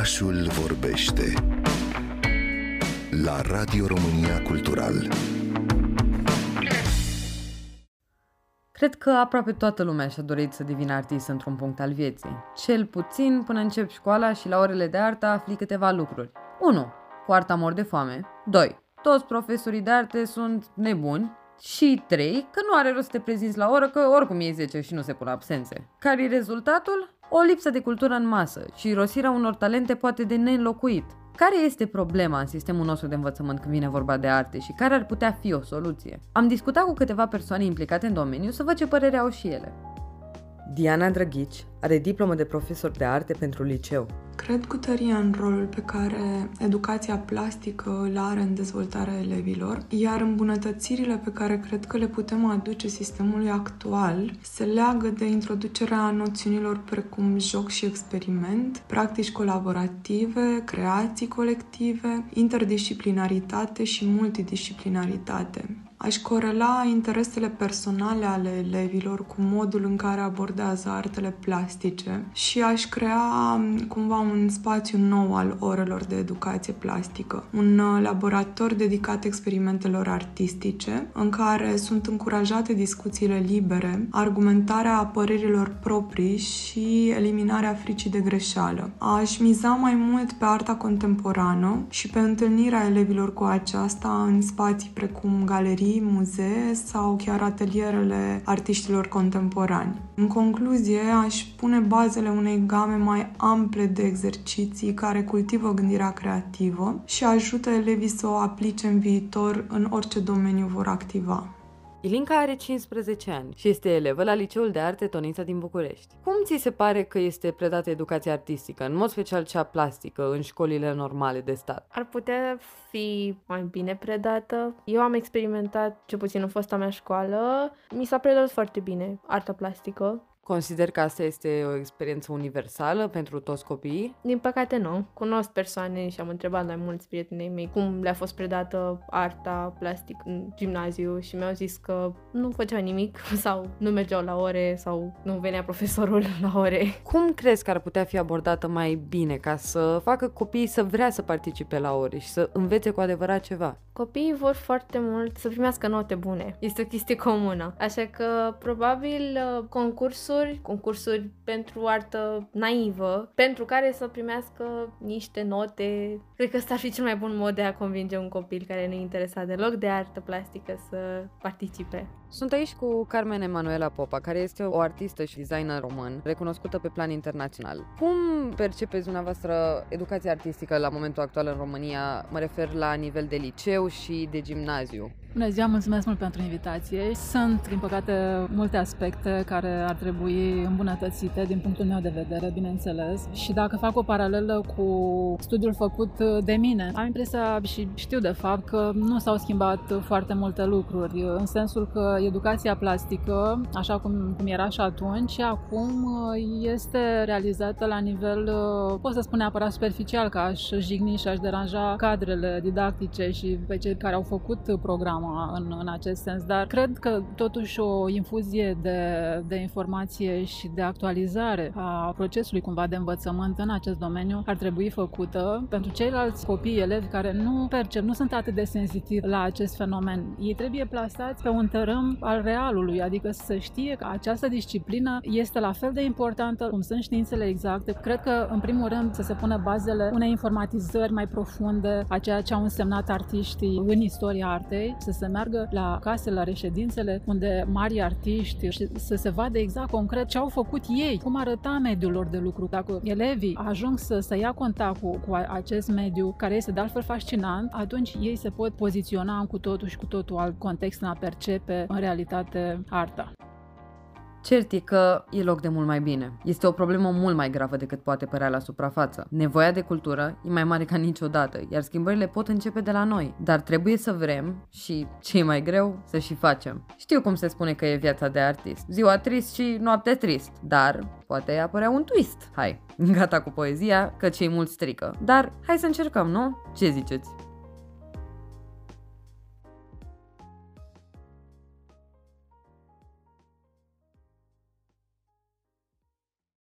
Orașul vorbește la Radio România Cultural. Cred că aproape toată lumea și-a dorit să devină artist într-un punct al vieții. Cel puțin până începi școala și la orele de artă afli câteva lucruri. 1. Cu arta mor de foame. 2. Toți profesorii de arte sunt nebuni. Și 3. Că nu are rost să te prezinți la oră, că oricum e 10 și nu se pun absențe. Care e rezultatul? O lipsă de cultură în masă și rosirea unor talente poate de neînlocuit. Care este problema în sistemul nostru de învățământ când vine vorba de arte și care ar putea fi o soluție? Am discutat cu câteva persoane implicate în domeniu să văd ce părere au și ele. Diana Drăghici are diplomă de profesor de arte pentru liceu. Cred cu tărie în rolul pe care educația plastică îl are în dezvoltarea elevilor, iar îmbunătățirile pe care cred că le putem aduce sistemului actual se leagă de introducerea noțiunilor precum joc și experiment, practici colaborative, creații colective, interdisciplinaritate și multidisciplinaritate. Aș corela interesele personale ale elevilor cu modul în care abordează artele plastice și aș crea cumva un spațiu nou al orelor de educație plastică, un uh, laborator dedicat experimentelor artistice, în care sunt încurajate discuțiile libere, argumentarea părerilor proprii și eliminarea fricii de greșeală. Aș miza mai mult pe arta contemporană și pe întâlnirea elevilor cu aceasta în spații precum galerii galerii, muzee sau chiar atelierele artiștilor contemporani. În concluzie, aș pune bazele unei game mai ample de exerciții care cultivă gândirea creativă și ajută elevii să o aplice în viitor în orice domeniu vor activa. Ilinca are 15 ani și este elevă la Liceul de Arte Tonița din București. Cum ți se pare că este predată educația artistică, în mod special cea plastică, în școlile normale de stat? Ar putea fi mai bine predată. Eu am experimentat, ce puțin în fosta mea școală, mi s-a predat foarte bine arta plastică. Consider că asta este o experiență universală pentru toți copiii? Din păcate nu. Cunosc persoane și am întrebat mai mulți prietenii mei cum le-a fost predată arta plastic în gimnaziu și mi-au zis că nu făceau nimic sau nu mergeau la ore sau nu venea profesorul la ore. Cum crezi că ar putea fi abordată mai bine ca să facă copiii să vrea să participe la ore și să învețe cu adevărat ceva? Copiii vor foarte mult să primească note bune. Este o chestie comună. Așa că probabil concursul concursuri, concursuri pentru artă naivă, pentru care să primească niște note. Cred că ăsta ar fi cel mai bun mod de a convinge un copil care nu e interesat deloc de artă plastică să participe. Sunt aici cu Carmen Emanuela Popa, care este o artistă și designer român, recunoscută pe plan internațional. Cum percepeți dumneavoastră educația artistică la momentul actual în România? Mă refer la nivel de liceu și de gimnaziu. Bună ziua, mulțumesc mult pentru invitație. Sunt, din păcate, multe aspecte care ar trebui îmbunătățite din punctul meu de vedere, bineînțeles. Și dacă fac o paralelă cu studiul făcut de mine, am impresia și știu de fapt că nu s-au schimbat foarte multe lucruri, în sensul că educația plastică, așa cum, cum era și atunci, acum este realizată la nivel, pot să spun neapărat superficial, că aș jigni și aș deranja cadrele didactice și pe cei care au făcut program drama în, în acest sens, dar cred că totuși o infuzie de, de informație și de actualizare a procesului cumva de învățământ în acest domeniu ar trebui făcută pentru ceilalți copii, elevi care nu percep, nu sunt atât de sensitivi la acest fenomen. Ei trebuie plasați pe un tărâm al realului, adică să știe că această disciplină este la fel de importantă cum sunt științele exacte. Cred că, în primul rând, să se pună bazele unei informatizări mai profunde a ceea ce au însemnat artiștii în istoria artei, să se meargă la case, la reședințele unde mari artiști și să se vadă exact concret ce au făcut ei, cum arăta mediul lor de lucru. Dacă elevii ajung să, să ia contact cu, cu acest mediu, care este de altfel fascinant, atunci ei se pot poziționa în cu totul și cu totul alt context în a percepe în realitate arta. Cert e că e loc de mult mai bine. Este o problemă mult mai gravă decât poate părea la suprafață. Nevoia de cultură e mai mare ca niciodată, iar schimbările pot începe de la noi. Dar trebuie să vrem și, ce e mai greu, să și facem. Știu cum se spune că e viața de artist. Ziua trist și noapte trist. Dar poate apărea un twist. Hai, gata cu poezia, că cei mulți strică. Dar hai să încercăm, nu? Ce ziceți?